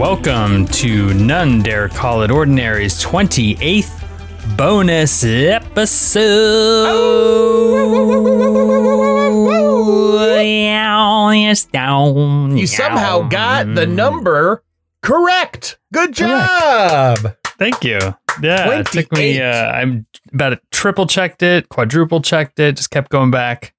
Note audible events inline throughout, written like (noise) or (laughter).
welcome to None Dare Call It Ordinary's 28th bonus episode. You somehow got the number correct. Good job. Thank you. Yeah, it took me. Uh, I'm about to triple checked it, quadruple checked it, just kept going back.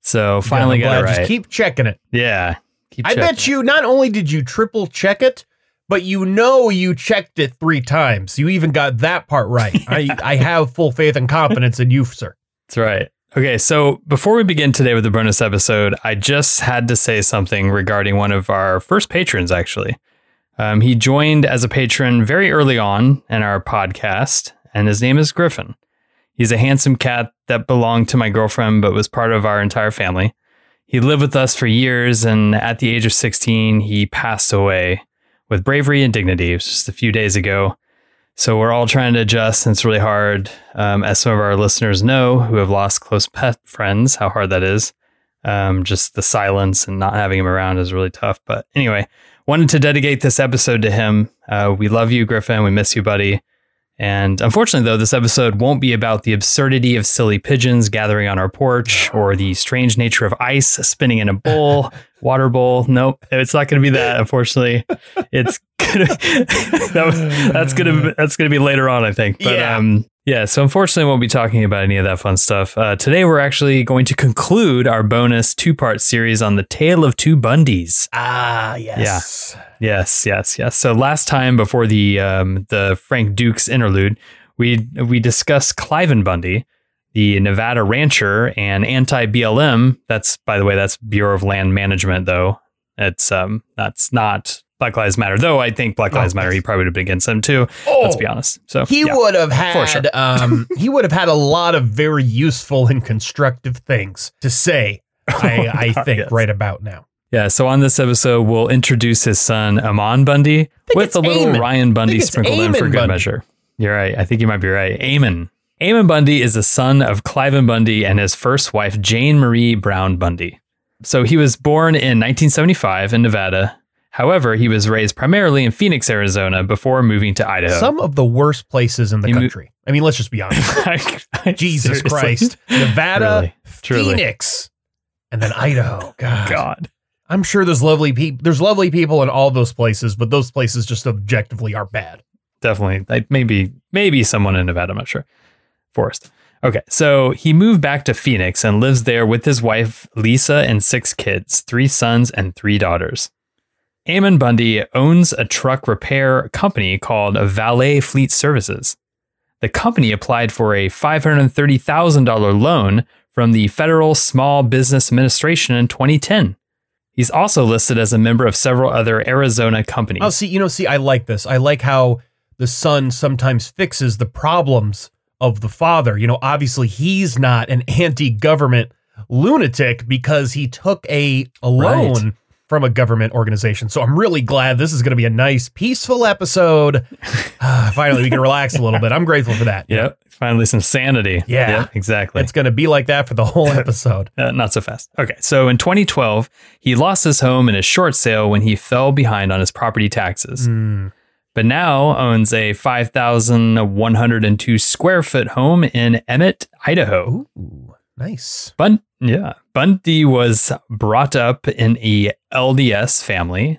So finally Yeah, got it right. Just keep checking it. yeah, keep I checking. bet you not only did you triple check it, but you know you checked it three times. You even got that part right. (laughs) I, I have full faith and confidence in you, sir. That's right. Okay, so before we begin today with the bonus episode, I just had to say something regarding one of our first patrons, actually. Um, he joined as a patron very early on in our podcast, and his name is Griffin. He's a handsome cat that belonged to my girlfriend, but was part of our entire family. He lived with us for years, and at the age of 16, he passed away with bravery and dignity. It was just a few days ago. So we're all trying to adjust, and it's really hard. Um, as some of our listeners know who have lost close pet friends, how hard that is. Um, just the silence and not having him around is really tough. But anyway, wanted to dedicate this episode to him. Uh, we love you, Griffin. We miss you, buddy. And unfortunately, though, this episode won't be about the absurdity of silly pigeons gathering on our porch or the strange nature of ice spinning in a bowl, (laughs) water bowl. Nope, it's not going to be that. Unfortunately, it's (laughs) gonna (laughs) that was- that's gonna that's gonna be later on, I think. But Yeah. um, yeah. So unfortunately, we won't be talking about any of that fun stuff. Uh, today, we're actually going to conclude our bonus two part series on the tale of two Bundys. Ah, yes. Yes, yes, yes. So last time before the um, the Frank Dukes interlude, we we discussed Cliven Bundy, the Nevada rancher and anti BLM. That's by the way, that's Bureau of Land Management though. It's um that's not Black Lives Matter though. I think Black Oh, Lives Matter. He probably would have been against them too. Oh, Let's be honest. So He yeah. would have had sure. um (laughs) he would have had a lot of very useful and constructive things to say. (laughs) I, I God, think yes. right about now. Yeah, so on this episode, we'll introduce his son, Ammon Bundy, with a little. Ryan Bundy sprinkled in for good Bundy. measure. You're right. I think you might be right. Eamon. Eamon Bundy is the son of Cliven Bundy and his first wife, Jane Marie Brown Bundy. So he was born in 1975 in Nevada. However, he was raised primarily in Phoenix, Arizona before moving to Idaho. Some of the worst places in the He mo- country. I mean, let's just be honest. (laughs) I- I- Jesus seriously. Christ. (laughs) Nevada, Really. Phoenix, and then Idaho. God. God. I'm sure there's lovely people there's lovely people in all those places, but those places just objectively are bad. definitely like maybe maybe someone in Nevada, I'm not sure. Forest. Okay, so he moved back to Phoenix and lives there with his wife Lisa and six kids, three sons and three daughters. Ammon Bundy owns a truck repair company called Valley Fleet Services. The company applied for a $530,000 loan from the Federal Small Business Administration in 2010. He's also listed as a member of several other Arizona companies. Oh, see, you know, see, I like this. I like how the son sometimes fixes the problems of the father. You know, obviously he's not an anti-government lunatic because he took a, a loan Right. From a government organization. So I'm really glad this is going to be a nice, peaceful episode. (laughs) Ah, Finally, we can relax a little bit. I'm grateful for that. Yep. Finally, some sanity. Yeah. Yep, exactly. It's going to be like that for the whole (laughs) episode. Uh, not so fast. Okay. So in 2012, he lost his home in a short sale when he fell behind on his property taxes, Hmm. but now owns a 5,102 square foot home in Emmett, Idaho. Ooh, nice. Bun- yeah. Bundy was brought up in a LDS family,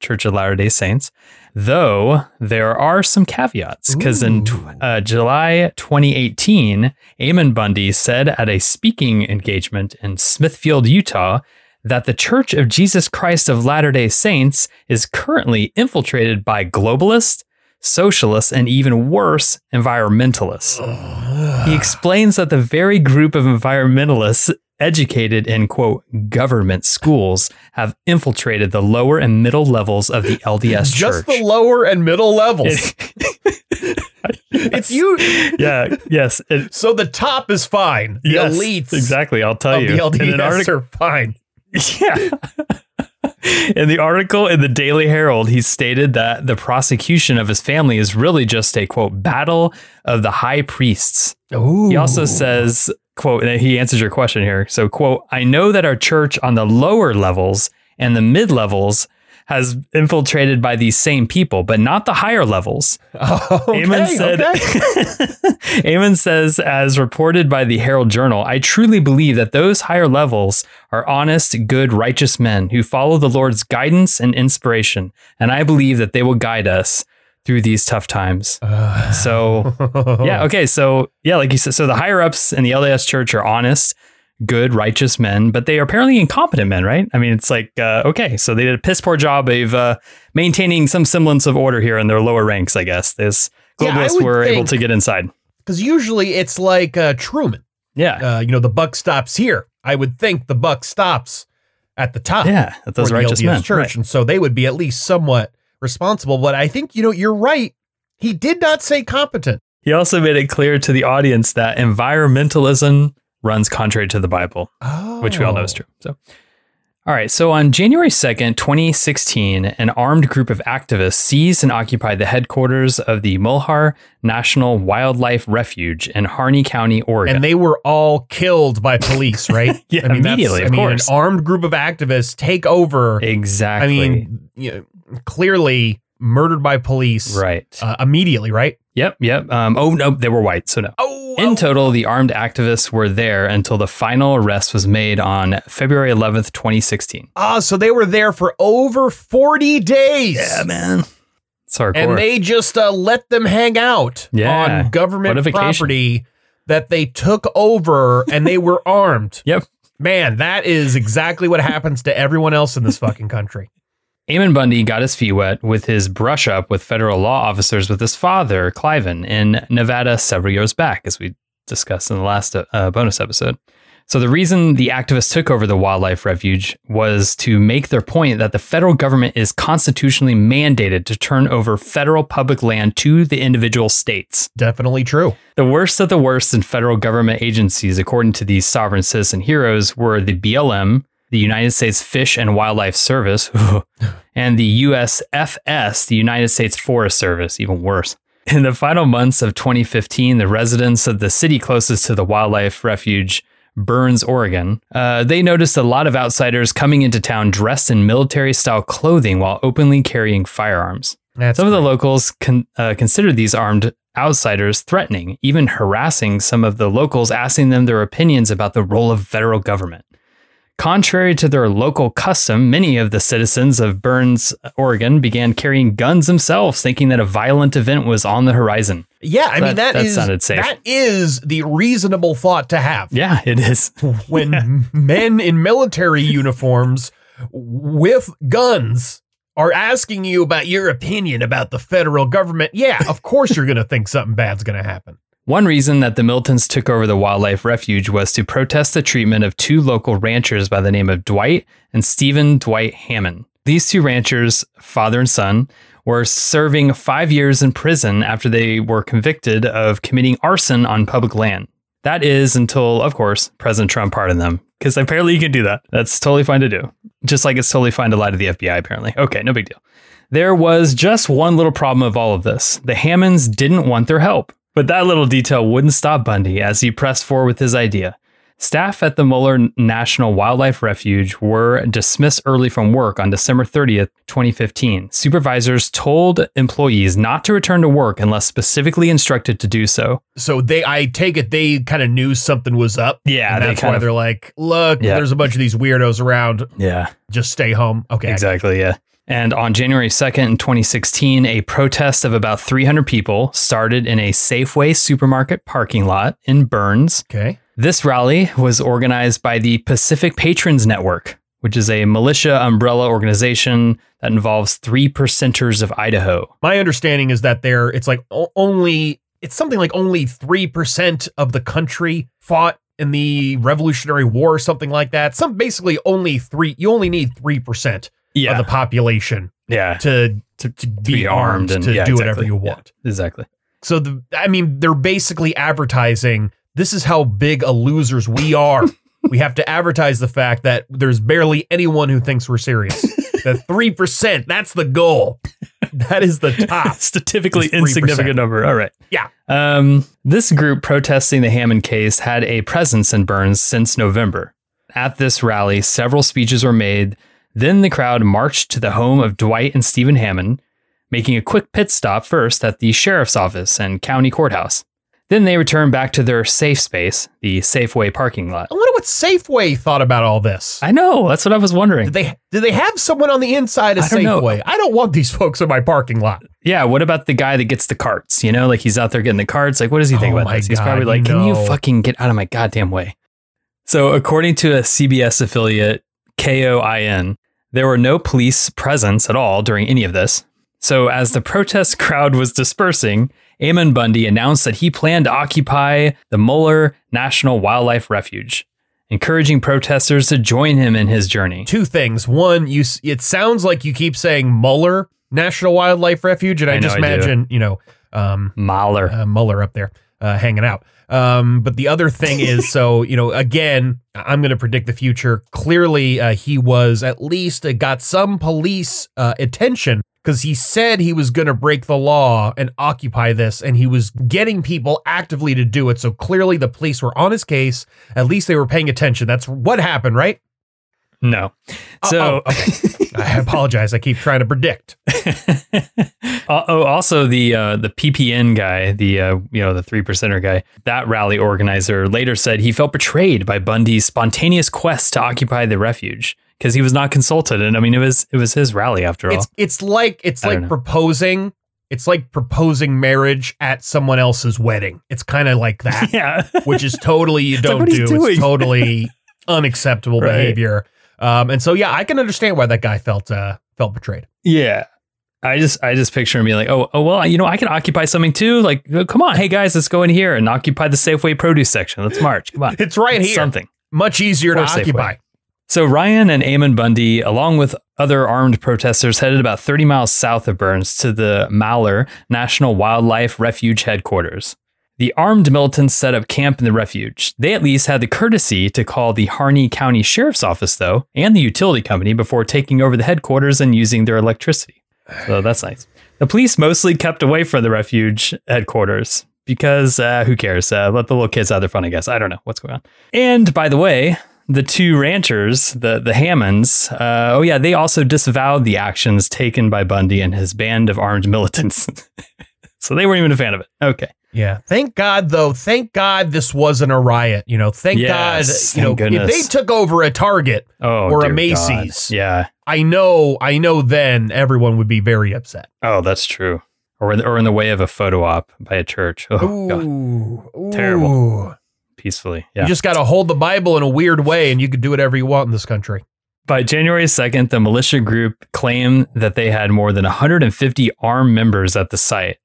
Church of Latter day Saints, though there are some caveats because in uh, July 2018, Ammon Bundy said at a speaking engagement in Smithfield, Utah, that the Church of Jesus Christ of Latter day Saints is currently infiltrated by globalists, socialists, and even worse, environmentalists. He explains that the very group of environmentalists educated in quote government schools have infiltrated the lower and middle levels of the LDS Just church. Just the lower and middle levels. (laughs) It's you. yeah, yes, it, So the top is fine. The yes, elites exactly. I'll tell you. the LDS in an article, are fine. (laughs) yeah. In the article in the Daily Herald, he stated that the prosecution of his family is really just a quote battle of the high priests. Ooh. He also says, quote, and he answers your question here. So, quote, I know that our church on the lower levels and the mid levels has infiltrated by these same people, but not the higher levels. (laughs) okay, Ammon said, okay. (laughs) Ammon says, as reported by the Herald Journal, I truly believe that those higher levels are honest, good, righteous men who follow the Lord's guidance and inspiration. And I believe that they will guide us through these tough times. (sighs) So, yeah, okay. So, yeah, like you said, so the higher ups in the LDS church are honest, good, righteous men, but they are apparently incompetent men, right? I mean, it's like, uh, okay, so they did a piss poor job of uh, maintaining some semblance of order here in their lower ranks, I guess. This Yeah, globalists would were able to get inside. Because usually it's like uh, Truman. Yeah. Uh, you know, the buck stops here. I would think the buck stops at the top. yeah, at those righteous men. church, Right. and so they would be at least somewhat responsible. But I think you know you're right. He did not say competent. He also made it clear to the audience that environmentalism runs contrary to the Bible. Oh. which we all know is true. So, all right. So on January 2nd, 2016, an armed group of activists seized and occupied the headquarters of the Malheur National Wildlife Refuge in Harney County, Oregon. And they were all killed by police, right? (laughs) Yeah, that's- immediately, I of mean, course. an armed group of activists take over. exactly. I mean, you know, clearly murdered by police right. uh, immediately, right? yep. Yep. Um, oh, no, they were white. So no. Oh, In total, the armed activists were there until the final arrest was made on February 11th, 2016. ah, so they were there for over 40 days. Yeah, man. It's hardcore. and they just uh, let them hang out Yeah. on government property that they took over and they were (laughs) armed. Yep. Man, that is exactly what happens to everyone else in this fucking country. Eamon Bundy got his feet wet with his brush up with federal law officers with his father, Cliven, in Nevada several years back, as we discussed in the last uh, bonus episode. So, the reason the activists took over the wildlife refuge was to make their point that the federal government is constitutionally mandated to turn over federal public land to the individual states. Definitely true. The worst of the worst in federal government agencies, according to these sovereign citizen heroes, were the BLM, the United States Fish and Wildlife Service, (laughs) and the USFS, the United States Forest Service, even worse. In the final months of 2015, the residents of the city closest to the wildlife refuge, Burns, Oregon, uh, they noticed a lot of outsiders coming into town dressed in military style clothing while openly carrying firearms. That's Some of the locals con- uh, considered these armed outsiders threatening, even harassing some of the locals, asking them their opinions about the role of federal government. Contrary to their local custom, many of the citizens of Burns, Oregon began carrying guns themselves, thinking that a violent event was on the horizon. yeah, I mean That- that is that is the reasonable thought to have. Yeah, it is. (laughs) When men in military uniforms with guns are asking you about your opinion about the federal government, yeah, of course you're going to think something bad's going to happen. One reason that the Miltons took over the wildlife refuge was to protest the treatment of two local ranchers by the name of Dwight and Stephen Dwight Hammond. These two ranchers, father and son, were serving five years in prison after they were convicted of committing arson on public land. That is until, of course, President Trump pardoned them, because apparently you can do that. That's totally fine to do. Just like it's totally fine to lie to the FBI, apparently. Okay, no big deal. There was just one little problem of all of this the Hammonds didn't want their help. But that little detail wouldn't stop Bundy as he pressed forward with his idea. Staff at the Muller National Wildlife Refuge were dismissed early from work on December 30th, 2015. Supervisors told employees not to return to work unless specifically instructed to do so. So they, I take it, they kind of knew something was up. Yeah, and that's why of- they're like, look, Yeah. there's a bunch of these weirdos around. Yeah. Just stay home. Okay, Exactly, yeah. And on January 2nd, in 2016, a protest of about 300 people started in a Safeway supermarket parking lot in Burns. okay. This rally was organized by the Pacific Patriots Network, which is a militia umbrella organization that involves three percenters of Idaho. My understanding is that there, it's like only, it's something like only three percent of the country fought in the Revolutionary War or something like that. Some basically only three. You only need three percent Yeah, of the population yeah, to to, to be, armed, and to yeah, do exactly. whatever you Yeah, want. exactly. So the, I mean, they're basically advertising. This is how big a losers we (laughs) are. we have to advertise the fact that there's barely anyone who thinks we're serious. That (laughs) three percent, that's the goal. That is the top. (laughs) Statistically 3%. insignificant number. All right. Yeah. Um, this group protesting the Hammond case had a presence in Burns since November. At this rally, several speeches were made Then the crowd marched to the home of Dwight and Stephen Hammond, making a quick pit stop first at the sheriff's office and county courthouse. Then they returned back to their safe space, the Safeway parking lot. I wonder what Safeway thought about all this. I know, that's what I was wondering. Did they did they have someone on the inside of I don't know. Safeway? I don't want these (laughs) folks in my parking lot. Yeah, what about the guy that gets the carts? You know, like he's out there getting the carts. Like, what does he think Oh about this? He's God, probably like, can you fucking get out of my goddamn way? So, according to a CBS affiliate, KOIN, there were no police presence at all during any of this. So, as the protest crowd was dispersing, Ammon Bundy announced that he planned to occupy the Muller National Wildlife Refuge, encouraging protesters to join him in his journey. Two things. One, you it sounds like you keep saying Muller National Wildlife Refuge, and I, I just I imagine you know um, Mahler. uh, Muller up there uh, hanging out. Um, but the other thing is, so (laughs) you know, again, I'm going to predict the future. Clearly, uh, he was at least uh, got some police uh, attention because he said he was going to break the law and occupy this, and he was getting people actively to do it. So clearly, the police were on his case. At least they were paying attention. That's what happened, right? No. So. oh, (laughs) okay. I apologize. I keep trying to predict. (laughs) Uh, oh, also the uh, the PPN guy, the uh, you know the three percenter guy, that rally organizer later said he felt betrayed by Bundy's spontaneous quest to occupy the refuge because he was not consulted, and I mean it was it was his rally after all. It's it's like it's I like proposing. It's like proposing marriage at someone else's wedding. It's kind of like that, (laughs) yeah, which is totally you don't do. It's totally unacceptable Right. behavior. Um, and so yeah, I can understand why that guy felt uh, felt betrayed. yeah. I just I just picture him being like, oh oh well, you know I can occupy something too. Like, oh, come on, hey guys, let's go in here and occupy the Safeway produce section. Let's march. Come on, (laughs) It's right here. something. Much easier to Or Safeway. occupy. So Ryan and Ammon Bundy, along with other armed protesters, headed about 30 miles south of Burns to the Maller National Wildlife Refuge headquarters. The armed militants set up camp in the refuge. They at least had the courtesy to call the Harney County Sheriff's Office, though, and the utility company before taking over the headquarters and using their electricity. So that's nice. The police mostly kept away from the refuge headquarters because uh, who cares? Uh, let the little kids have their fun, I guess. I don't know what's going on. And by the way, the two ranchers, the the Hammonds, uh, oh yeah, they also disavowed the actions taken by Bundy and his band of armed militants. (laughs) so they weren't even a fan of it. Okay. Yeah. Thank God, though. Thank God this wasn't a riot. You know, thank Yes, God. You know, thank if they took over a Target, Oh, Or a Macy's. God. Yeah. I know, I know. Then everyone would be very upset. Oh, that's true. Or in, or in the way of a photo op by a church. (laughs) Oh, God. Ooh, Terrible. Peacefully. Yeah. You just got to hold the Bible in a weird way, and you could do whatever you want in this country. By January 2nd, the militia group claimed that they had more than 150 armed members at the site.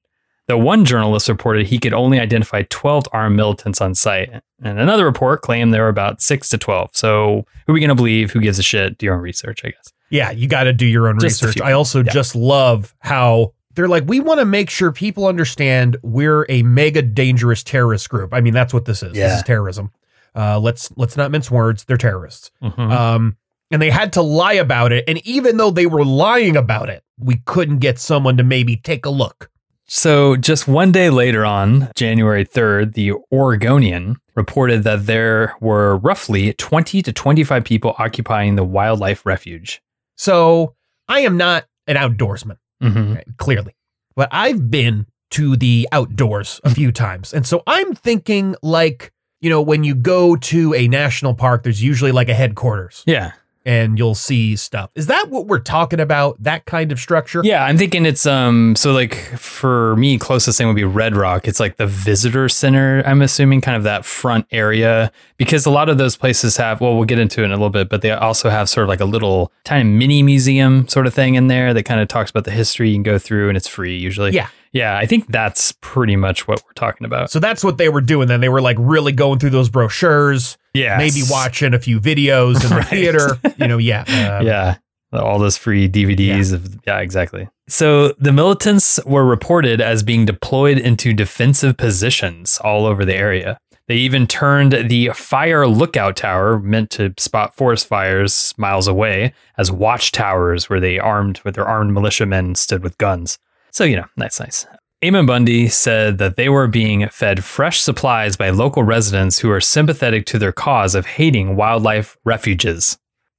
Though one journalist reported he could only identify 12 armed militants on site. And another report claimed there were about 6 to 12. So who are we going to believe? Who gives a shit? Do your own research, I guess. Yeah, you got to do your own Just research. I also Yeah. just love how they're like, we want to make sure people understand we're a mega dangerous terrorist group. I mean, that's what this is. This is terrorism. Uh, let's let's not mince words. They're terrorists. Mhm. Um, and they had to lie about it. And even though they were lying about it, we couldn't get someone to maybe take a look. So, just one day later on, January 3rd, the Oregonian reported that there were roughly 20 to 25 people occupying the wildlife refuge. So I am not an outdoorsman. Mhm. right, clearly. But I've been to the outdoors a few times. And so I'm thinking like, you know, when you go to a national park, there's usually like a headquarters Yeah. And you'll see stuff. Is that what we're talking about? That kind of structure? Yeah, I'm thinking it's um so like for me closest thing would be Red Rock. It's like the visitor center, I'm assuming kind of that front area because a lot of those places have well we'll get into it in a little bit, but they also have sort of like a little tiny mini museum sort of thing in there that kind of talks about the history you can go through and it's free usually. Yeah. Yeah, I think that's pretty much what we're talking about. So that's what they were doing then. They were like really going through those brochures, Yeah. maybe watching a few videos in the (laughs) Right. theater. You know, yeah. uh, yeah all those free dvds of yeah exactly so the militants were reported as being deployed into defensive positions all over the area they even turned the fire lookout tower meant to spot forest fires miles away as watchtowers where they armed with their armed militiamen stood with guns so you know that's nice Ammon Bundy said that they were being fed fresh supplies by local residents who are sympathetic to their cause of hating wildlife refuges.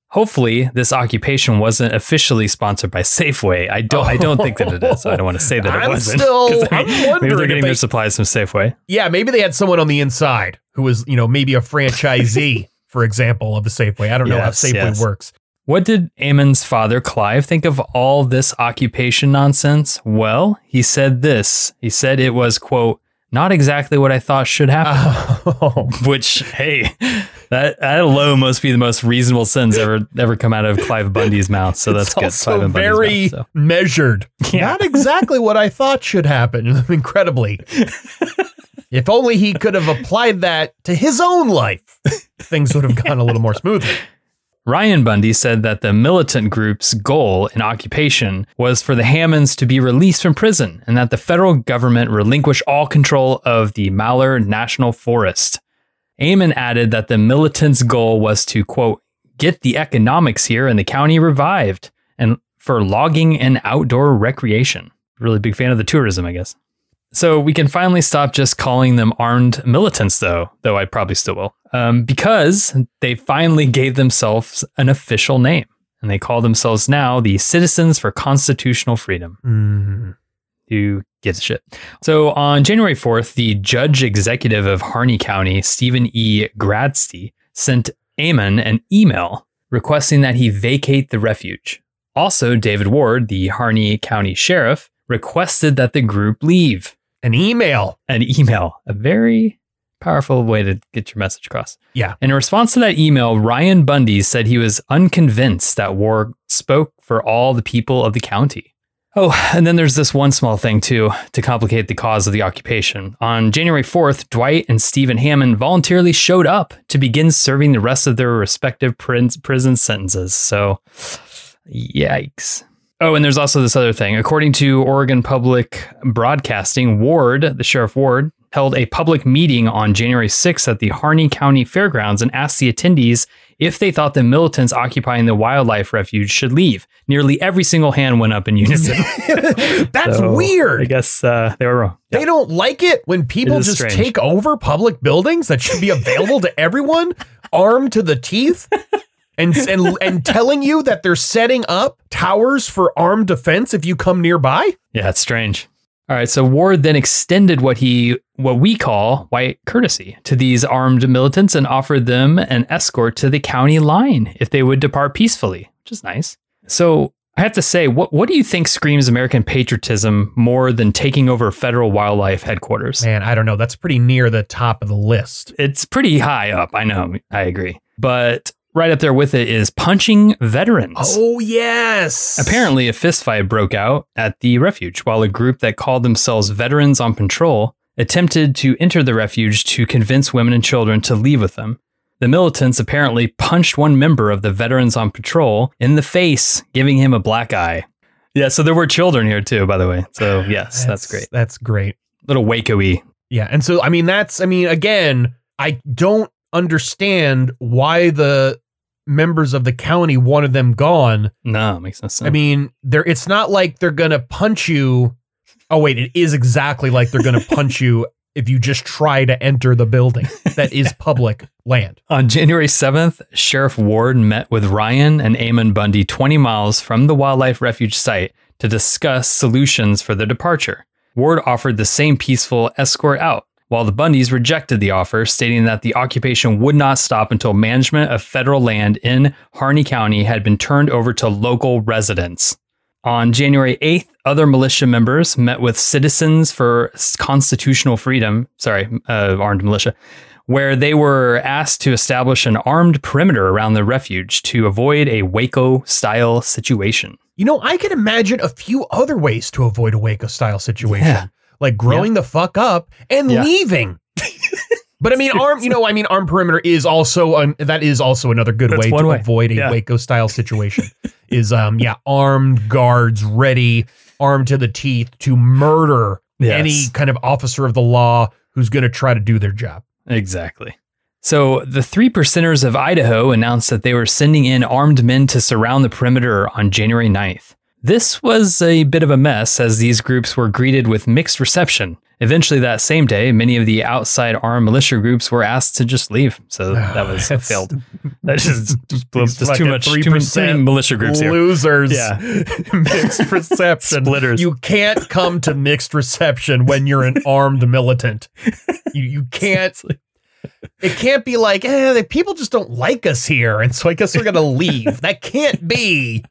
Hopefully, this occupation wasn't officially sponsored by Safeway. I don't. I don't think that it is. So I don't want to say that it (laughs) I'm wasn't. still- 'cause I'm maybe they're getting they- their supplies from Safeway. Yeah, maybe they had someone on the inside who was, you know, maybe a franchisee, (laughs) for example, of the Safeway. I don't know how Safeway yes. works. What did Ammon's father, Clive, think of all this occupation nonsense? Well, he said this. He said it was, quote, not exactly what I thought should happen. Oh, (laughs) Which, hey, that, that alone must be the most reasonable sentence ever ever come out of Clive Bundy's mouth. So that's it's good. also Clive very mouth, so. measured. Yeah. Not exactly what I thought should happen. (laughs) Incredibly. if only he could have applied that to his own life, things would have gone a little more smoothly. Ryan Bundy said that the militant group's goal in occupation was for the Hammonds to be released from prison and that the federal government relinquish all control of the Malheur National Forest. Ammon added that the militants' goal was to, quote, get the economics here in the county revived and for logging and outdoor recreation. Really big fan of the tourism, I guess. So we can finally stop just calling them armed militants, though, though I probably still will, um, because they finally gave themselves an official name. And they call themselves now the Citizens for Constitutional Freedom. Mm. Who gives a shit? So on January 4th, the judge executive of Harney County, Stephen E. Grasty, sent Ammon an email requesting that he vacate the refuge. Also, David Ward, the Harney County sheriff, requested that the group leave An email. an email, a very powerful way to get your message across. Yeah. In response to that email, Ryan Bundy said he was unconvinced that Ward spoke for all the people of the county. Oh, and then there's this one small thing too to complicate the cause of the occupation. On January 4th, Dwight and Stephen Hammond voluntarily showed up to begin serving the rest of their respective prison sentences. So, yikes. Oh, and there's also this other thing. According to Oregon Public Broadcasting, Ward, the Sheriff Ward, held a public meeting on January 6th at the Harney County Fairgrounds and asked the attendees if they thought the militants occupying the wildlife refuge should leave. Nearly every single hand went up in unison. (laughs) (laughs) That's So, I guess uh, they were wrong. They don't like it when people is just strange. take over public buildings that should be available to everyone, armed to the teeth, and, and and telling you that they're setting up towers for armed defense if you come nearby. Yeah, it's strange. All right, so Ward then extended what he what we call white courtesy to these armed militants and offered them an escort to the county line if they would depart peacefully, which is nice. So I have to say, what what do you think screams American patriotism more than taking over federal wildlife headquarters? Man, I don't know. That's pretty near the top of the list. It's pretty high up. I know. I agree, but right up there with it is punching veterans. Oh yes. Apparently, a fistfight broke out at the refuge while a group that called themselves Veterans on Patrol attempted to enter the refuge to convince women and children to leave with them. The militants apparently punched one member of the Veterans on Patrol in the face, giving him a black eye. Yeah, so there were children here too, by the way. So, (sighs) yes, that's, great. That's great. Little Waco y. Yeah, and so I mean that's I mean again, I don't understand why the members of the county wanted them gone. No, makes no sense. I mean, they're it's not like they're going to punch you. Oh wait, it is exactly like they're going to punch you (laughs) if you just try to enter the building that is (laughs) public land. On January 7th, Sheriff Ward met with Ryan and Ammon Bundy 20 miles from the wildlife refuge site to discuss solutions for their departure. Ward offered the same peaceful escort out, while the Bundys rejected the offer, stating that the occupation would not stop until management of federal land in Harney County had been turned over to local residents. On January 8th, other militia members met with Citizens for Constitutional Freedom, sorry, uh, armed militia, where they were asked to establish an armed perimeter around the refuge to avoid a Waco style situation. You know, I can imagine a few other ways to avoid a Waco style situation, Yeah. Like growing the fuck up and Yeah. leaving. (laughs) But I mean, arm. You know, I mean, armed perimeter is also an, that is also another good That's way to way. avoid a Yeah. Waco style (laughs) situation. is um yeah, armed guards ready, armed to the teeth to murder Yes. any kind of officer of the law who's going to try to do their job. Exactly. So the three percenters of Idaho announced that they were sending in armed men to surround the perimeter on January 9th. This was a bit of a mess as these groups were greeted with mixed reception, Eventually, that same day, many of the outside armed militia groups were asked to just leave. So (sighs) that was failed. (laughs) That just, just, (laughs) blew just too much. Too many, too many militia groups here. Losers. Yeah. (laughs) mixed reception. Splitters. You can't come to mixed reception when you're an armed militant. You you can't. It can't be like, eh, the people just don't like us here, and so I guess we're gonna leave. That can't be.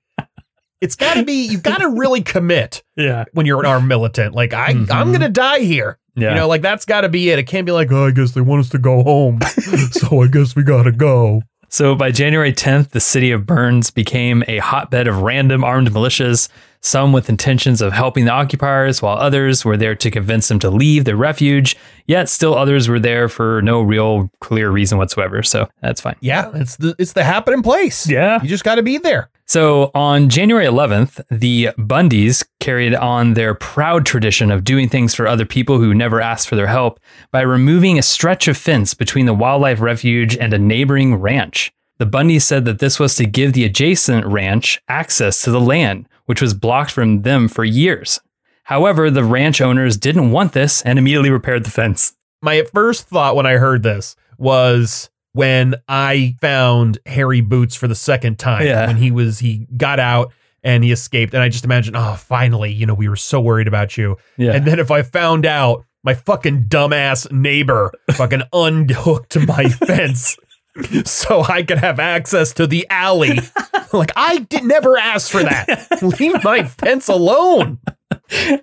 It's got to be. You've got to (laughs) really commit Yeah, when you're an armed militant. Like I, I'm Mhm. gonna die here. yeah. You know, like that's got to be it. It can't be like, oh, I guess they want us to go home, (laughs) so I guess we gotta go. So by January 10th, the city of Burns became a hotbed of random armed militias, some with intentions of helping the occupiers, while others were there to convince them to leave their refuge. Yet still others were there for no real clear reason whatsoever. So that's fine. Yeah, it's the it's the happening place. Yeah. You just got to be there. So on January 11th, the Bundys carried on their proud tradition of doing things for other people who never asked for their help by removing a stretch of fence between the wildlife refuge and a neighboring ranch. The Bundys said that this was to give the adjacent ranch access to the land, which was blocked from them for years. However, the ranch owners didn't want this and immediately repaired the fence. My first thought when I heard this was when I found Harry Boots for the second time. Yeah. When he was he got out and he escaped, and I just imagine, oh, finally, you know, we were so worried about you. Yeah. And then if I found out my fucking dumbass neighbor (laughs) fucking unhooked my fence (laughs) so I could have access to the alley. (laughs) like I did never ask for that. Leave my fence alone.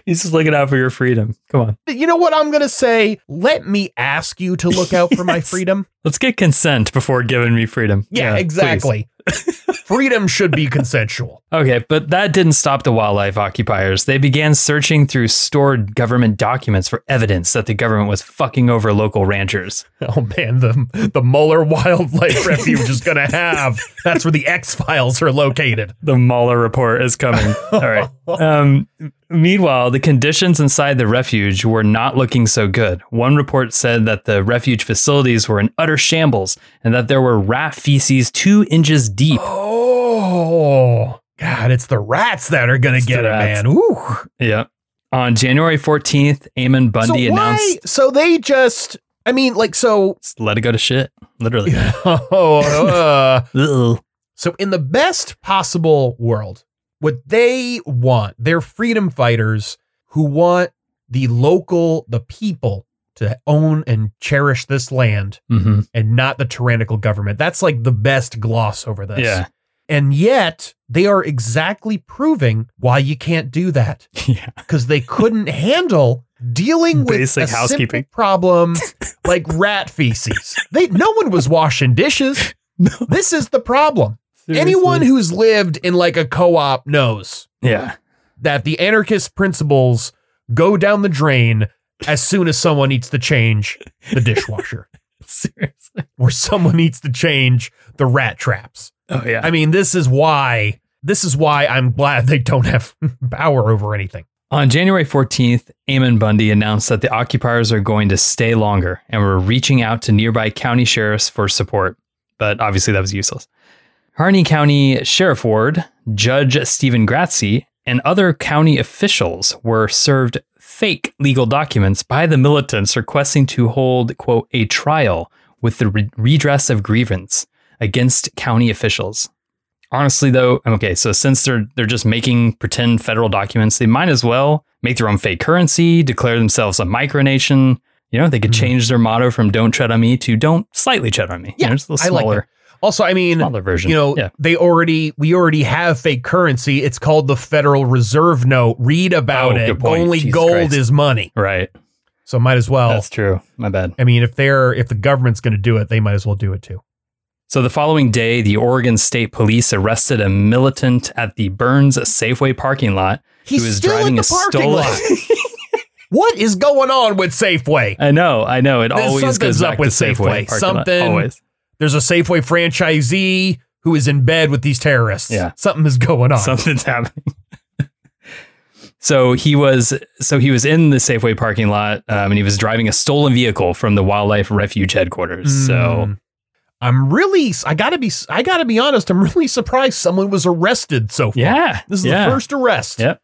He's just looking out for your freedom. Come on. You know what I'm going to say? Let me ask you to look out for my (laughs) freedom. Let's get consent before giving me freedom. Yeah, please. exactly. (laughs) freedom should be consensual. Okay, but that didn't stop the wildlife occupiers. They began searching through stored government documents for evidence that the government was fucking over local ranchers. Oh man, the the Mueller Wildlife Refuge is going to have. That's where the X Files are located. The Mueller report is coming. All right. (laughs) Um, meanwhile, the conditions inside the refuge were not looking so good. One report said that the refuge facilities were in utter shambles and that there were rat feces two inches deep. Oh God, it's the rats that are going to get it, man. Ooh. Yeah. On January 14th, Eamon Bundy so why? announced, So they just. I mean, like, so. let it go to shit. Literally. (laughs) oh, uh, (laughs) So, in the best possible world, what they want, they're freedom fighters who want the local, the people to own and cherish this land Mhm. and not the tyrannical government. That's like the best gloss over this. Yeah. And yet, they are exactly proving why you can't do that (laughs) Yeah. because they couldn't handle dealing with Basic a housekeeping. simple problem like rat feces. They no one was washing dishes. (laughs) No. This is the problem. Anyone who's lived in like a co-op knows Yeah. that the anarchist principles go down the drain as soon as someone needs to change the dishwasher (laughs) Seriously. or someone needs to change the rat traps. Oh yeah. I mean, this is why this is why I'm glad they don't have (laughs) power over anything. On January 14th, Eamon Bundy announced that the occupiers are going to stay longer and were reaching out to nearby county sheriffs for support. But obviously, that was useless. Harney County Sheriff Ward, Judge Stephen Grasty, and other county officials were served fake legal documents by the militants requesting to hold, quote, a trial with the re- redress of grievance against county officials. Honestly, though, okay, so since they're they're just making pretend federal documents, they might as well make their own fake currency, declare themselves a micronation. You know, they could Mhm. change their motto from "Don't tread on me" to "Don't slightly tread on me." Yeah, you know, it's a little I like smaller, Also, I mean, smaller version. you know, yeah, they already we already have fake currency. It's called the Federal Reserve Note. Read about Oh, it. Only Jesus gold Christ. is money. right. So might as well. That's true. My bad. I mean, if they're if the government's going to do it, they might as well do it too. So the following day, the Oregon State Police arrested a militant at the Burns Safeway parking lot He's who was driving a stolen. (laughs) what is going on with Safeway? I know, I know. It always goes up with Safeway. Safeway. parking lot. Something- Always. There's a Safeway franchisee who is in bed with these terrorists. Yeah. something is going on. something's happening. (laughs) so he was so he was in the Safeway parking lot, um, and he was driving a stolen vehicle from the wildlife refuge headquarters. So Mm. I'm really I got to be I got to be honest, I'm really surprised someone was arrested so far. yeah, This is yeah. the first arrest. Yep.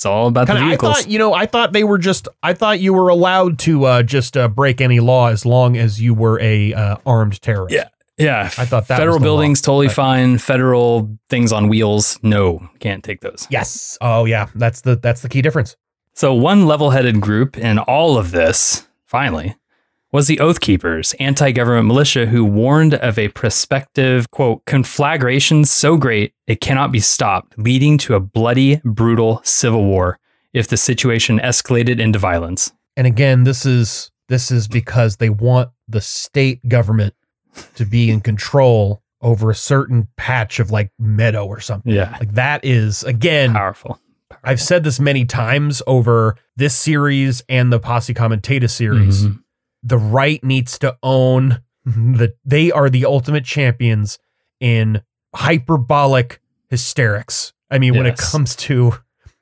It's all about the Kinda, I vehicles. thought, you know, I thought they were just. I thought you were allowed to uh, just uh, break any law as long as you were a uh, armed terrorist. Yeah. yeah, I thought that federal was the law, buildings totally but- fine. Federal things on wheels, no, can't take those. Yes. Oh yeah. That's the that's the key difference. So, one level headed group in all of this, finally, was the Oath Keepers, anti government militia who warned of a prospective, quote, conflagration so great it cannot be stopped, leading to a bloody, brutal civil war if the situation escalated into violence. And again, this is this is because they want the state government to be in control over a certain patch of like meadow or something. Yeah. Like that is again Powerful. I've said this many times over this series and the Posse Comitatus series. Mhm. The right needs to own mm-hmm. the they are the ultimate champions in hyperbolic hysterics. I mean, when it comes to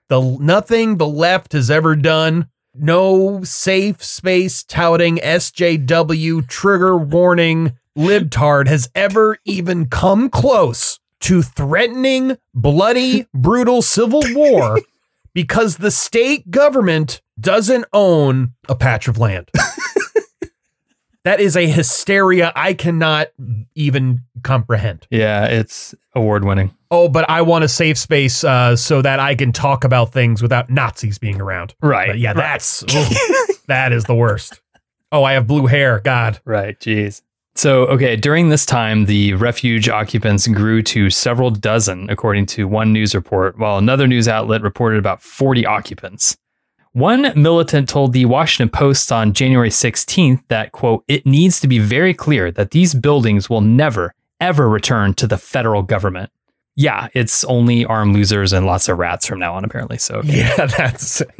the nothing the left has ever done, no safe space touting SJW trigger warning libtard has ever even come close to threatening bloody, (laughs) brutal civil war (laughs) because the state government doesn't own a patch of land. (laughs) that is a hysteria I cannot even comprehend. Yeah, it's award winning. Oh, but I want a safe space uh, so that I can talk about things without Nazis being around. Right. But yeah, that's ooh, that is the worst. Oh, I have blue hair. God. Right, jeez. So, okay, during this time, the refuge occupants grew to several dozen, according to one news report, while another news outlet reported about 40 occupants. One militant told the Washington Post on January 16th that, quote, it needs to be very clear that these buildings will never, ever return to the federal government. Yeah, it's only armed losers and lots of rats from now on, apparently. So, okay. Yeah, (laughs) that's. (laughs)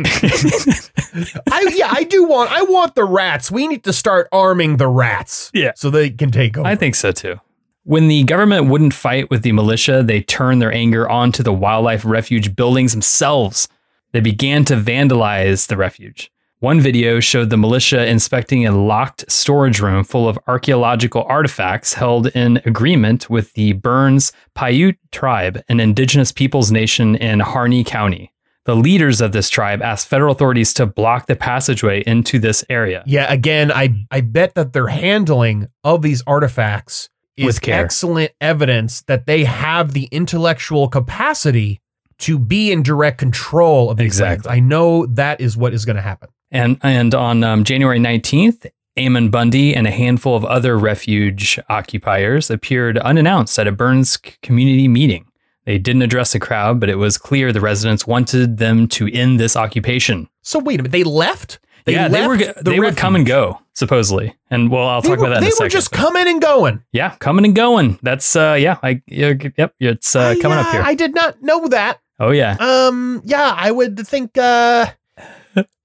I yeah, I do want. I want the rats. We need to start arming the rats. Yeah. so they can take over. I think so too. When the government wouldn't fight with the militia, they turned their anger onto the wildlife refuge buildings themselves. They began to vandalize the refuge. One video showed the militia inspecting a locked storage room full of archaeological artifacts held in agreement with the Burns Paiute tribe, an indigenous peoples nation in Harney County. The leaders of this tribe asked federal authorities to block the passageway into this area. Yeah, again, I I bet that their handling of these artifacts is excellent evidence that they have the intellectual capacity to be in direct control of these Exactly. I know that is what is going to happen. And and on um, January 19th, Ammon Bundy and a handful of other refuge occupiers appeared unannounced at a Burns community meeting. They didn't address the crowd, but it was clear the residents wanted them to end this occupation. So wait a minute, they left. They yeah, they were the they would come and go supposedly, and well, I'll They talk were, about that in they a were second. just coming and going. yeah, coming and going. That's uh, yeah, I yep, it's uh, I, coming up uh, here. I did not know that. Oh yeah, Um, yeah, I would think. Uh,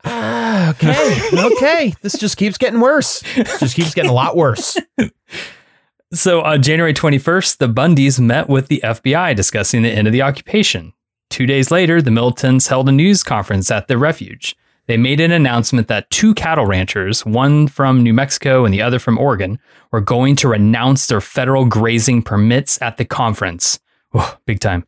ah, okay, (laughs) okay. This just keeps getting worse. This just keeps getting a lot worse. So on January 21st, the Bundys met with the FBI discussing the end of the occupation. Two days later, the militants held a news conference at the refuge. They made an announcement that two cattle ranchers, one from New Mexico and the other from Oregon, were going to renounce their federal grazing permits at the conference. Oh, big time.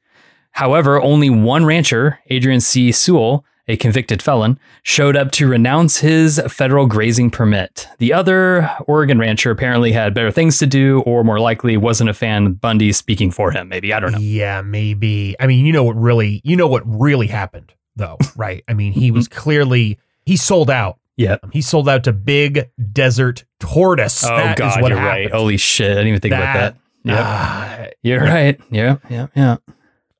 However, only one rancher, Adrian C. Sewell, a convicted felon, showed up to renounce his federal grazing permit. The other Oregon rancher apparently had better things to do, or more likely wasn't a fan of Bundy speaking for him. Maybe I don't know. Yeah, maybe. I mean, you know what really, you know what really happened, though, (laughs) right? I mean, he was clearly he sold out. Yeah, He sold out to Big Desert Tortoise. Oh That is God, what you're happened. right. Holy shit! I didn't even think about that. Yep. Ah, You're right. Yeah, yeah, yeah.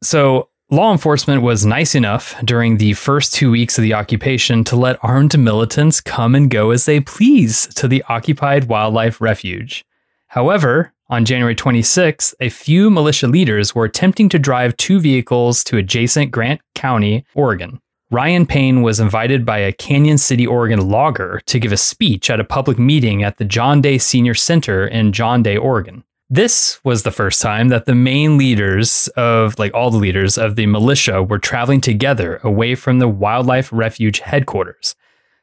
So, law enforcement was nice enough during the first two weeks of the occupation to let armed militants come and go as they please to the occupied wildlife refuge. However, on January 26th, a few militia leaders were attempting to drive two vehicles to adjacent Grant County, Oregon. Ryan Payne was invited by a Canyon City, Oregon logger to give a speech at a public meeting at the John Day Senior Center in John Day, Oregon. This was the first time that the main leaders of, like all the leaders of the militia, were traveling together away from the wildlife refuge headquarters.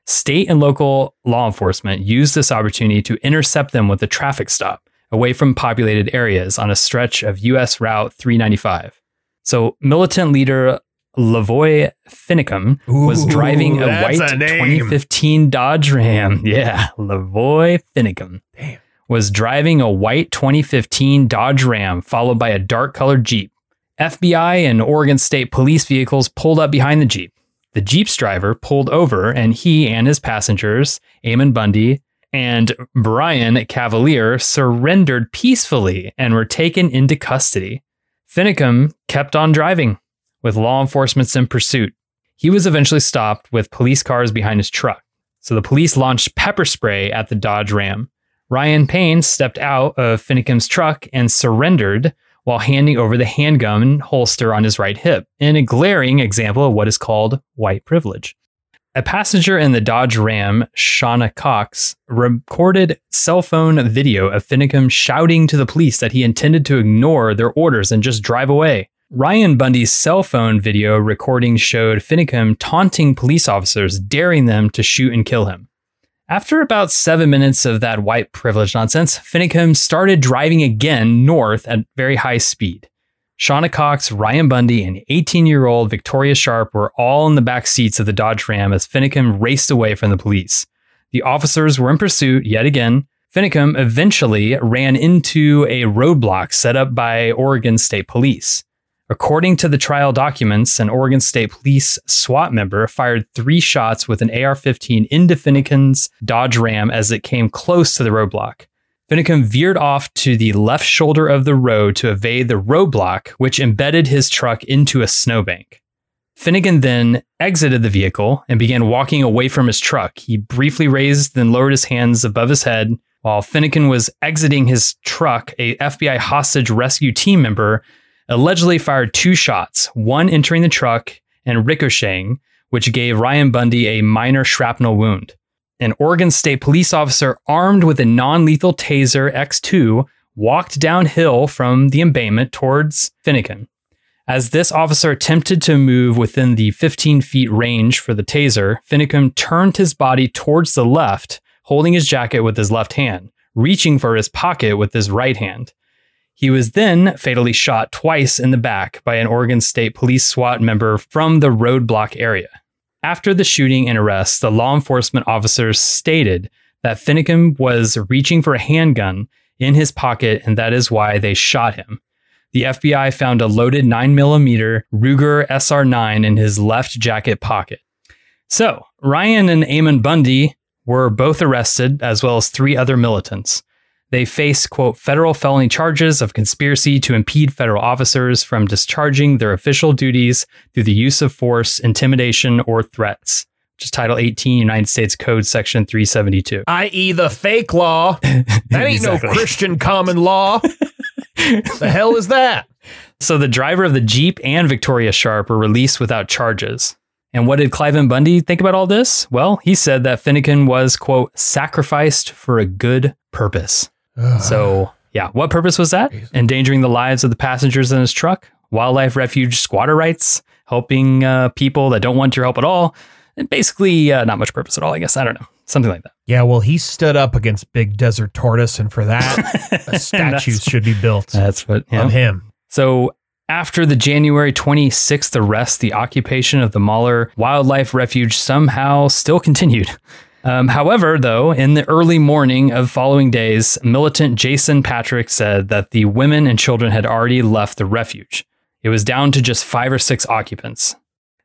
State and local law enforcement used this opportunity to intercept them with a traffic stop away from populated areas on a stretch of US Route 395. So, militant leader Lavoy Finicum was driving a white a 2015 Dodge Ram. (laughs) Yeah, Lavoy Finicum Damn. Was driving a white 2015 Dodge Ram followed by a dark colored Jeep. FBI and Oregon State police vehicles pulled up behind the Jeep. The Jeep's driver pulled over and he and his passengers, Ammon Bundy and Brian Cavalier, surrendered peacefully and were taken into custody. Finicum kept on driving with law enforcement in pursuit. He was eventually stopped with police cars behind his truck. So the police launched pepper spray at the Dodge Ram. Ryan Payne stepped out of Finicum's truck and surrendered while handing over the handgun holster on his right hip, in a glaring example of what is called white privilege. A passenger in the Dodge Ram, Shauna Cox, recorded cell phone video of Finicum shouting to the police that he intended to ignore their orders and just drive away. Ryan Bundy's cell phone video recording showed Finicum taunting police officers, daring them to shoot and kill him. After about seven minutes of that white privilege nonsense, Finicum started driving again north at very high speed. Shauna Cox, Ryan Bundy, and 18 year old Victoria Sharp were all in the back seats of the Dodge Ram as Finicum raced away from the police. The officers were in pursuit yet again. Finicum eventually ran into a roadblock set up by Oregon State Police. According to the trial documents, an Oregon State Police SWAT member fired three shots with an AR 15 into Finicum's Dodge Ram as it came close to the roadblock. Finicum veered off to the left shoulder of the road to evade the roadblock, which embedded his truck into a snowbank. Finicum then exited the vehicle and began walking away from his truck. He briefly raised then lowered his hands above his head. While Finicum was exiting his truck, a FBI hostage rescue team member allegedly fired two shots, one entering the truck and ricocheting, which gave Ryan Bundy a minor shrapnel wound. An Oregon State police officer armed with a non lethal taser X2 walked downhill from the embankment towards Finicum. As this officer attempted to move within the 15 feet range for the taser, Finicum turned his body towards the left, holding his jacket with his left hand, reaching for his pocket with his right hand. He was then fatally shot twice in the back by an Oregon State Police SWAT member from the roadblock area. After the shooting and arrest, the law enforcement officers stated that Finicum was reaching for a handgun in his pocket and that is why they shot him. The FBI found a loaded 9mm Ruger SR9 in his left jacket pocket. So, Ryan and Ammon Bundy were both arrested, as well as three other militants. They face, quote, federal felony charges of conspiracy to impede federal officers from discharging their official duties through the use of force, intimidation, or threats, which is Title 18, United States Code, Section 372. i.e., the fake law. (laughs) That ain't Exactly. no Christian common law. the hell is that? So the driver of the Jeep and Victoria Sharp were released without charges. And what did Cliven Bundy think about all this? Well, he said that Finicum was, quote, sacrificed for a good purpose. So, yeah, what purpose was that? Endangering the lives of the passengers in his truck, wildlife refuge squatter rights, helping uh, people that don't want your help at all. And basically, uh, not much purpose at all, I guess. I don't know. Something like that. Yeah, well, he stood up against Big Desert Tortoise, and for that, (laughs) a statue should be built That's what, yeah. of him. So, after the January 26th arrest, the occupation of the Malheur Wildlife Refuge somehow still continued. Um, however, though, in the early morning of following days, militant Jason Patrick said that the women and children had already left the refuge. It was down to just five or six occupants.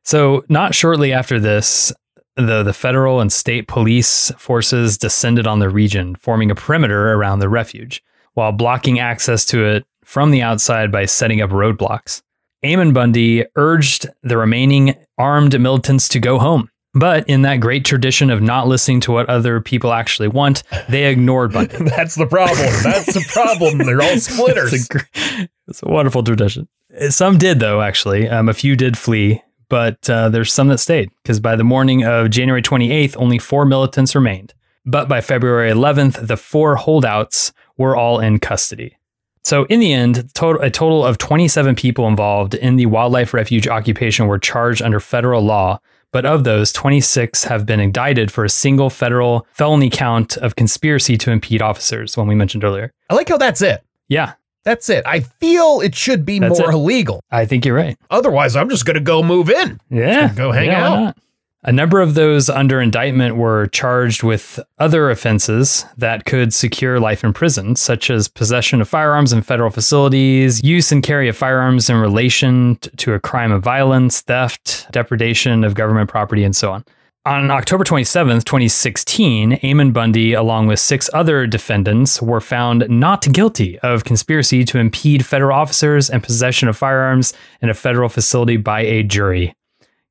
So, not shortly after this, the, the federal and state police forces descended on the region, forming a perimeter around the refuge, while blocking access to it from the outside by setting up roadblocks. Ammon Bundy urged the remaining armed militants to go home. But in that great tradition of not listening to what other people actually want, they ignored Bundy. (laughs) That's the problem. That's the problem. They're all (laughs) splitters. It's a, it's a wonderful tradition. Some did, though, actually. Um, a few did flee, but uh, there's some that stayed because by the morning of January 28th, only four militants remained. But by February 11th, the four holdouts were all in custody. So, in the end, total, a total of 27 people involved in the wildlife refuge occupation were charged under federal law. But of those, 26 have been indicted for a single federal felony count of conspiracy to impede officers, one we mentioned earlier. I like how that's it. Yeah. That's it. I feel it should be That's more it. illegal. I think you're right. Otherwise, I'm just going to go move in. Yeah. go hang Yeah, out. A number of those under indictment were charged with other offenses that could secure life in prison, such as possession of firearms in federal facilities, use and carry of firearms in relation to a crime of violence, theft, depredation of government property, and so on. On October 27th, 2016, Ammon Bundy, along with six other defendants, were found not guilty of conspiracy to impede federal officers and possession of firearms in a federal facility by a jury.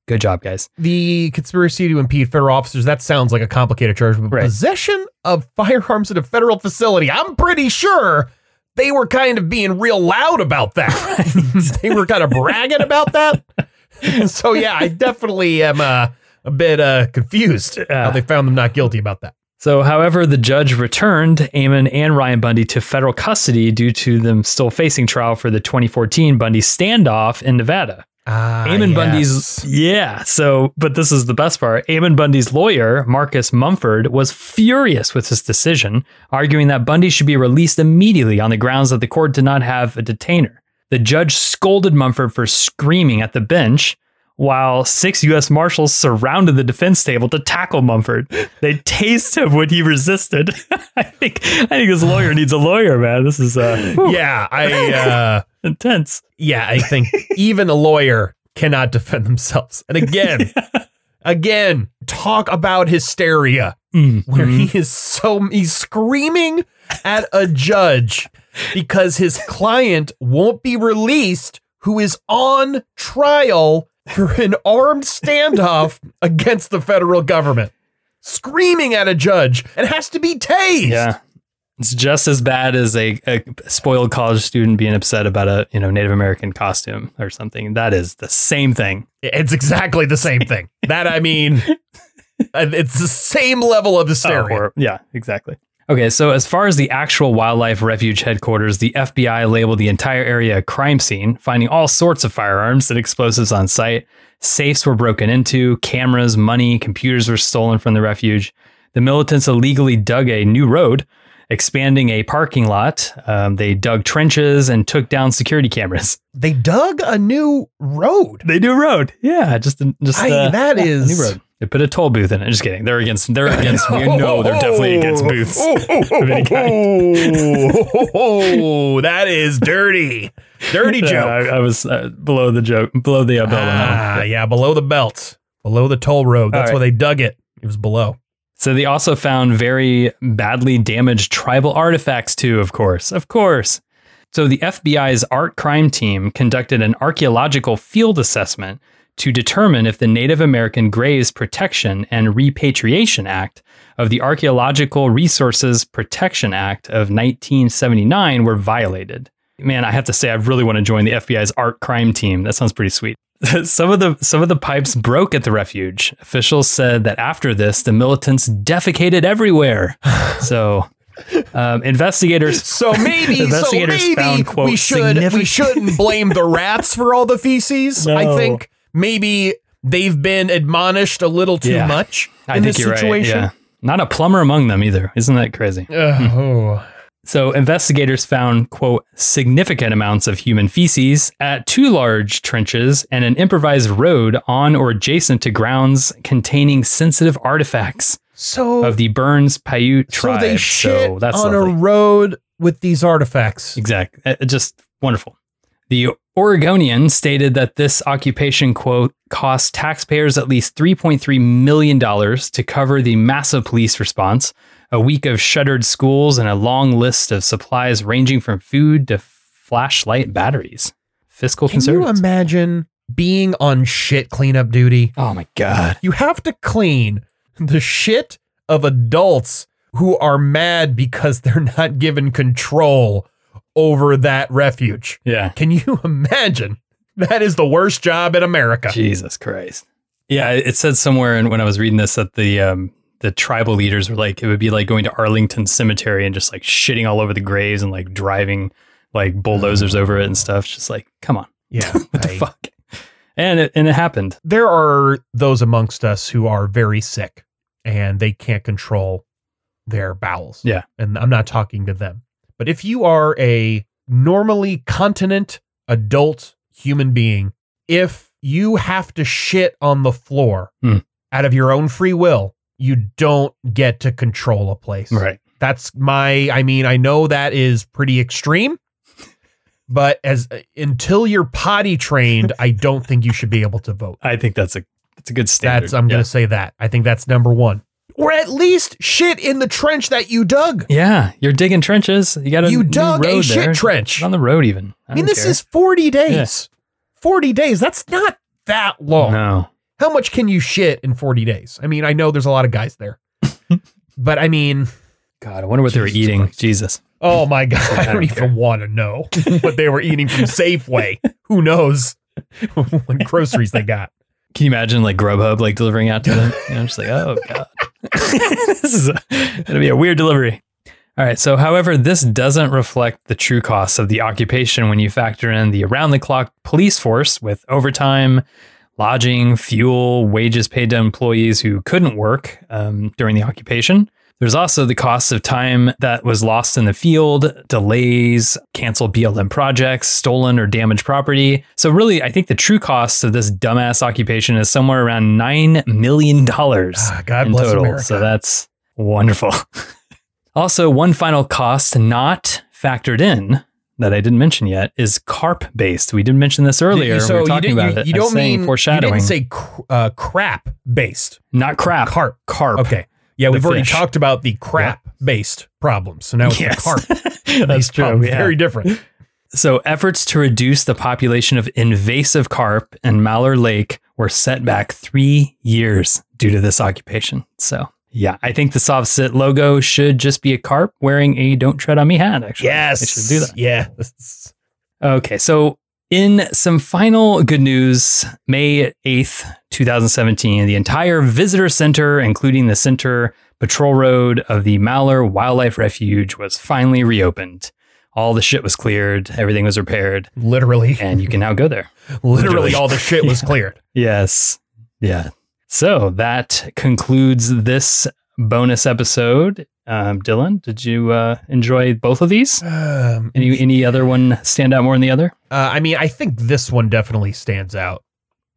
Good job, guys. The conspiracy to impede federal officers, that sounds like a complicated charge, but Right. possession of firearms in a federal facility, I'm pretty sure they were kind of being real loud about that. (laughs) they were kind of bragging about that. (laughs) so, yeah, I definitely am uh, a bit uh, confused how they found them not guilty about that. So, however, the judge returned Ammon and Ryan Bundy to federal custody due to them still facing trial for the 2014 Bundy standoff in Nevada. Ah, Ammon yes. Bundy's, yeah. So, but this is the best part. Ammon Bundy's lawyer, Marcus Mumford, was furious with this decision, arguing that Bundy should be released immediately on the grounds that the court did not have a detainer. The judge scolded Mumford for screaming at the bench, while six U.S. Marshals surrounded the defense table to tackle Mumford. They tased him when he resisted. (laughs) I think I think this lawyer needs a lawyer, man. This is uh, Yeah, I. Uh, intense. Yeah, I think even a lawyer cannot defend themselves. And again, (laughs) again, talk about hysteria Mm, where he is so he's screaming at a judge because his client won't be released who is on trial for an armed standoff against the federal government. Screaming at a judge and has to be tased. Yeah. It's just as bad as a, a spoiled college student being upset about a you know Native American costume or something. That is the same thing. It's exactly the same thing. That I mean, (laughs) it's the same level of oh, hysteria. Or- yeah, exactly. Okay, so as far as the actual wildlife refuge headquarters, the FBI labeled the entire area a crime scene, finding all sorts of firearms and explosives on site. Safes were broken into, cameras, money, computers were stolen from the refuge. The militants illegally dug a new road, expanding a parking lot. Um, they dug trenches and took down security cameras. They dug a new road. They do road, yeah, just just I- uh, that yeah, a is- new road. They put a toll booth in it. Just kidding. They're against. They're against. (laughs) We know they're definitely against booths. (laughs) of any kind. Oh, that is dirty. Dirty (laughs) joke. I, I was uh, below the joke, below the uh, belt on that one. Ah, yeah, below the belt, below the toll road. That's All where they dug it. It was below. So they also found very badly damaged tribal artifacts too, of course. Of course. So the FBI's art crime team conducted an archaeological field assessment to determine if the Native American Graves Protection and Repatriation Act of the Archaeological Resources Protection Act of 1979 were violated. Man, I have to say I really want to join the FBI's art crime team. That sounds pretty sweet. (laughs) some of the some of the pipes broke at the refuge. Officials said that after this, the militants defecated everywhere. (laughs) so, um, investigators. So maybe, so Investigators maybe found, quote, we should we shouldn't blame the rats for all the feces. I think maybe they've been admonished a little too Yeah. much I in think this you're situation. right. Yeah, not a plumber among them either. Isn't that crazy? Ugh, oh. So investigators found, quote, significant amounts of human feces at two large trenches and an improvised road on or adjacent to grounds containing sensitive artifacts So of the Burns Paiute tribe. so they shit so that's on lovely. a road with these artifacts. Exact. Uh, Just wonderful. The Oregonian stated that this occupation, quote, cost taxpayers at least $3.3 million to cover the massive police response, a week of shuttered schools, and a long list of supplies ranging from food to flashlight batteries. Fiscal Can you imagine being on shit cleanup duty? oh my God. You have to clean the shit of adults who are mad because they're not given control over that refuge. Yeah. Can you (laughs) imagine? That is the worst job in America. Jesus Christ. Yeah, it it said somewhere and when I was reading this that the um the tribal leaders were like it would be like going to Arlington Cemetery and just like shitting all over the graves and like driving like bulldozers over it and stuff. It's Just like, come on, Yeah. (laughs) what the fuck? And it and it happened. There are those amongst us who are very sick and they can't control their bowels. Yeah. And I'm not talking to them. But if you are a normally continent adult human being, if you have to shit on the floor Hmm. out of your own free will, you don't get to control a place. Right. That's my I mean, I know that is pretty extreme, but as until you're potty trained, I don't think you should be able to vote. I think that's a that's a good standard. That's I'm yeah. going to say that. I think that's number 1. Or at least shit in the trench that you dug. Yeah, you're digging trenches. You got a You dug a shit there. trench. It's on the road even. I mean, this care. is 40 days. 40 days. That's not that long. no. How much can you shit in 40 days? I mean, I know there's a lot of guys there. (laughs) but I mean, God, I wonder what they were eating. Christ. Jesus. oh my God, I I don't don't even want to know what they were eating from Safeway. Who knows (laughs) what groceries they got? Can you imagine like Grubhub like delivering out to them? I'm just like, oh god, (laughs) this is a, gonna be a weird delivery. All right. So, however, this doesn't reflect the true costs of the occupation when you factor in the around-the-clock police force with overtime, lodging, fuel, wages paid to employees who couldn't work um, during the occupation. There's also the cost of time that was lost in the field, delays, canceled BLM projects, stolen or damaged property. So, really, I think the true cost of this dumbass occupation is somewhere around $9 million Ah, God in bless total. America. So, that's wonderful. (laughs) also, one final cost not factored in that I didn't mention yet is carp based. We didn't mention this earlier. so we were you, talking did, about you, it. you don't mean foreshadowing. You didn't say cr- uh, crap based. not crap. Carp. Carp. Okay. Yeah, we've already fish. talked about the crap based problems. So now it's Yes. carp. (laughs) That's true. problem. yeah. Very different. So, efforts to reduce the population of invasive carp in Malheur Lake were set back three years due to this occupation. So, yeah, I think the Soft Sit logo should just be a carp wearing a "Don't Tread on Me" hat. Actually, Yes. they should do that. Yeah. (laughs) Okay, so in some final good news, May 8th, 2017, the entire visitor center, including the center patrol road of the Malheur Wildlife Refuge, was finally reopened. All the shit was cleared, everything was repaired, Literally. and you can now go there. (laughs) Literally Literally. all the shit was (laughs) cleared. Yes. Yeah. So that concludes this bonus episode. Um, Dylan, did you uh, enjoy both of these? Um, Any any other one stand out more than the other? uh, I mean, I think this one definitely stands out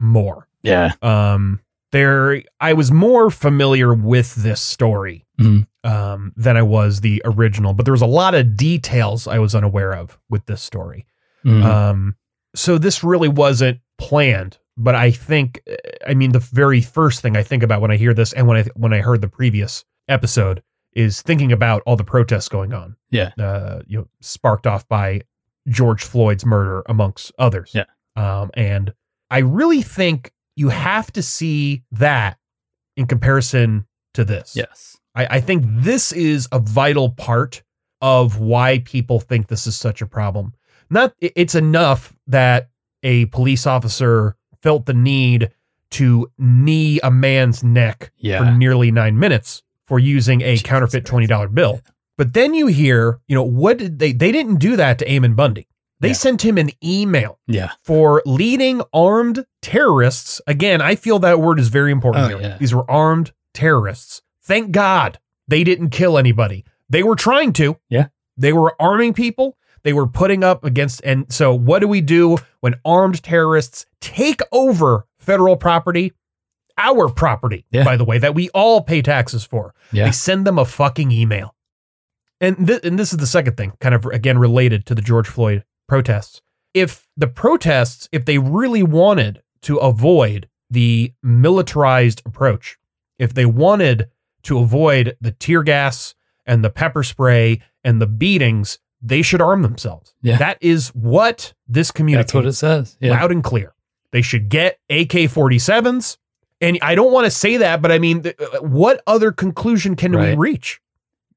more. Yeah. Um, there, I was more familiar with this story Mhm. um, than I was the original, but there was a lot of details I was unaware of with this story. Mhm. Um, so this really wasn't planned, but I think, I mean, the very first thing I think about when I hear this, and when I when I heard the previous episode, is thinking about all the protests going on. Yeah. uh, you know, sparked off by George Floyd's murder, amongst others. Yeah. um, and I really think you have to see that in comparison to this. yes. I, I think this is a vital part of why people think this is such a problem. Not it's enough that a police officer felt the need to knee a man's neck Yeah. for nearly nine minutes for using a Jesus counterfeit twenty dollar bill. But then you hear, you know, what did they? They didn't do that to Ammon Bundy. They Yeah. sent him an email Yeah. for leading armed terrorists. Again, I feel that word is very important Oh, here. yeah. These were armed terrorists. Thank God they didn't kill anybody. They were trying to. Yeah. They were arming people. They were putting up against. And so, what do we do when armed terrorists take over federal property? Our property, Yeah. by the way, that we all pay taxes for. Yeah. They send them a fucking email. And, th- and this is the second thing, kind of again related to the George Floyd protests. If the protests, if they really wanted to avoid the militarized approach, if they wanted to avoid the tear gas and the pepper spray and the beatings, they should arm themselves. Yeah. That is what this community That's what it says. Yeah. loud and clear. They should get AK 47s. And I don't want to say that, but I mean, th- uh, what other conclusion can we reach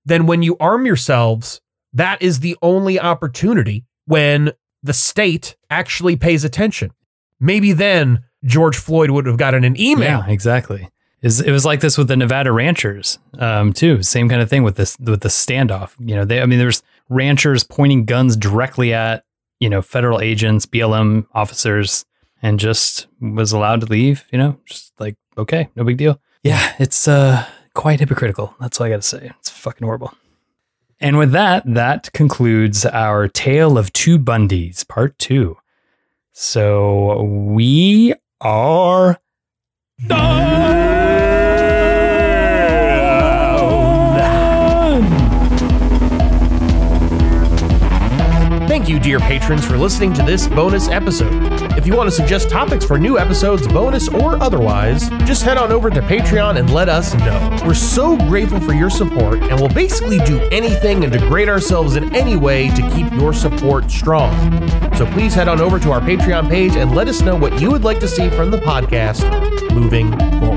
than when you arm yourselves? That is the only opportunity when the state actually pays attention. Maybe then George Floyd would have gotten an email. Yeah, exactly. Is it was like this with the Nevada ranchers, um, too. Same kind of thing with this with the standoff. You know, they I mean, there's ranchers pointing guns directly at you know federal agents, BLM officers, and just was allowed to leave. You know, just like okay, no big deal. Yeah, it's uh quite hypocritical. That's all I got to say. It's fucking horrible. And with that, that concludes our Tale of Two Bundys, part two. So we are Thank you, dear patrons, for listening to this bonus episode. If you want to suggest topics for new episodes, bonus or otherwise, just head on over to Patreon and let us know. We're so grateful for your support, and we'll basically do anything and degrade ourselves in any way to keep your support strong. So please head on over to our Patreon page and let us know what you would like to see from the podcast moving forward.